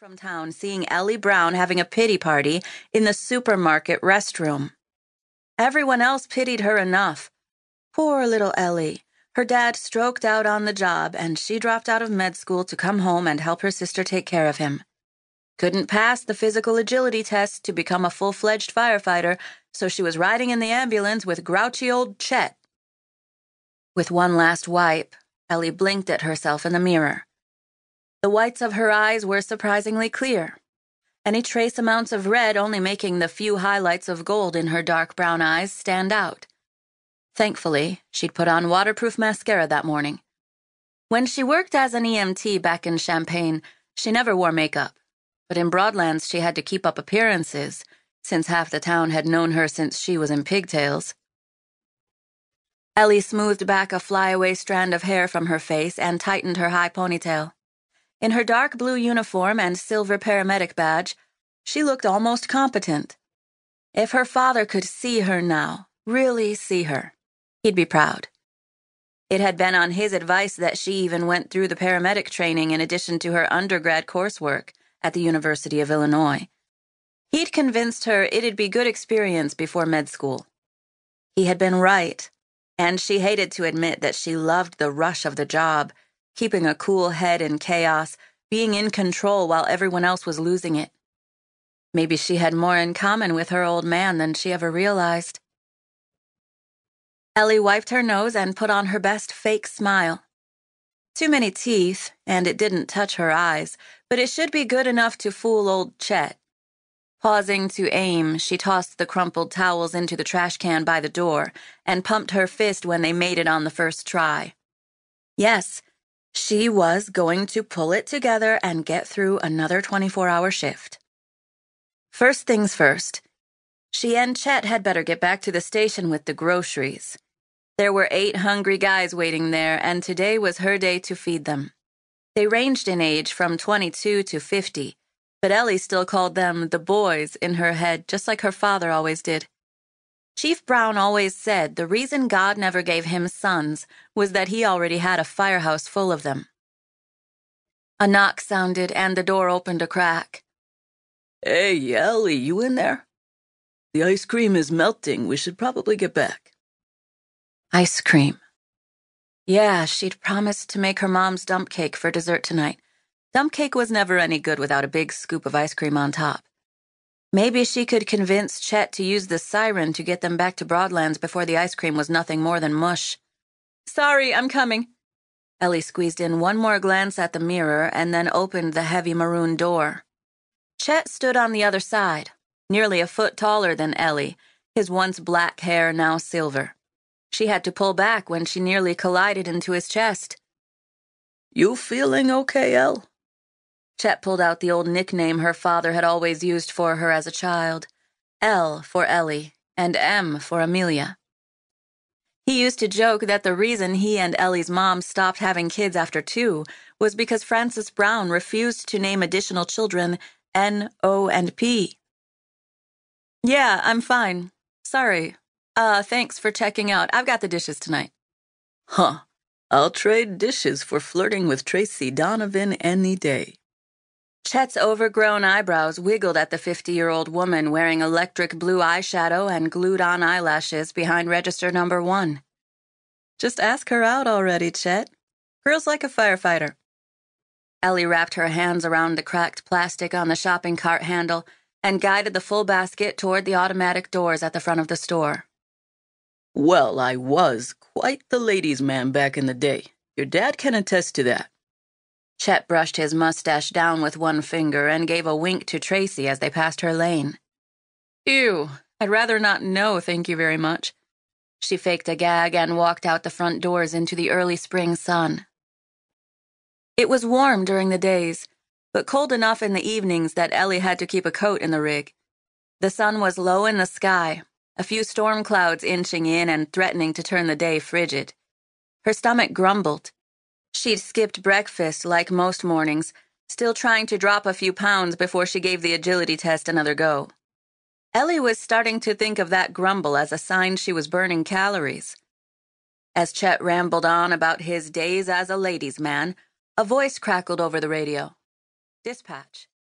from town seeing Ellie Brown having a pity party in the supermarket restroom. Everyone else pitied her enough. Poor little Ellie. Her dad stroked out on the job, and she dropped out of med school to come home and help her sister take care of him. Couldn't pass the physical agility test to become a full fledged firefighter, so she was riding in the ambulance with grouchy old Chet. With one last wipe, Ellie blinked at herself in the mirror. The whites of her eyes were surprisingly clear, any trace amounts of red only making the few highlights of gold in her dark brown eyes stand out. Thankfully, she'd put on waterproof mascara that morning. When she worked as an EMT back in Champaign, she never wore makeup, but in Broadlands she had to keep up appearances, since half the town had known her since she was in pigtails. Ellie smoothed back a flyaway strand of hair from her face and tightened her high ponytail. In her dark blue uniform and silver paramedic badge, she looked almost competent. If her father could see her now, really see her, he'd be proud. It had been on his advice that she even went through the paramedic training in addition to her undergrad coursework at the University of Illinois. He'd convinced her it'd be good experience before med school. He had been right, and she hated to admit that she loved the rush of the job keeping a cool head in chaos, being in control while everyone else was losing it. Maybe she had more in common with her old man than she ever realized. Ellie wiped her nose and put on her best fake smile. Too many teeth, and it didn't touch her eyes, but it should be good enough to fool old Chet. Pausing to aim, she tossed the crumpled towels into the trash can by the door and pumped her fist when they made it on the first try. Yes, she was going to pull it together and get through another 24 hour shift. First things first, she and Chet had better get back to the station with the groceries. There were eight hungry guys waiting there, and today was her day to feed them. They ranged in age from 22 to 50, but Ellie still called them the boys in her head, just like her father always did. Chief Brown always said the reason God never gave him sons was that he already had a firehouse full of them. A knock sounded and the door opened a crack. Hey, Ellie, you in there? The ice cream is melting. We should probably get back. Ice cream. Yeah, she'd promised to make her mom's dump cake for dessert tonight. Dump cake was never any good without a big scoop of ice cream on top. Maybe she could convince Chet to use the siren to get them back to Broadlands before the ice cream was nothing more than mush. Sorry, I'm coming. Ellie squeezed in one more glance at the mirror and then opened the heavy maroon door. Chet stood on the other side, nearly a foot taller than Ellie, his once black hair now silver. She had to pull back when she nearly collided into his chest. You feeling okay, Elle? Chet pulled out the old nickname her father had always used for her as a child L for Ellie, and M for Amelia. He used to joke that the reason he and Ellie's mom stopped having kids after two was because Frances Brown refused to name additional children N, O, and P. Yeah, I'm fine. Sorry. Uh, thanks for checking out. I've got the dishes tonight. Huh. I'll trade dishes for flirting with Tracy Donovan any day. Chet's overgrown eyebrows wiggled at the 50 year old woman wearing electric blue eyeshadow and glued on eyelashes behind register number one. Just ask her out already, Chet. Girl's like a firefighter. Ellie wrapped her hands around the cracked plastic on the shopping cart handle and guided the full basket toward the automatic doors at the front of the store. Well, I was quite the ladies' man back in the day. Your dad can attest to that. Chet brushed his mustache down with one finger and gave a wink to Tracy as they passed her lane. Ew, I'd rather not know, thank you very much. She faked a gag and walked out the front doors into the early spring sun. It was warm during the days, but cold enough in the evenings that Ellie had to keep a coat in the rig. The sun was low in the sky, a few storm clouds inching in and threatening to turn the day frigid. Her stomach grumbled. She'd skipped breakfast like most mornings, still trying to drop a few pounds before she gave the agility test another go. Ellie was starting to think of that grumble as a sign she was burning calories. As Chet rambled on about his days as a ladies' man, a voice crackled over the radio. Dispatch.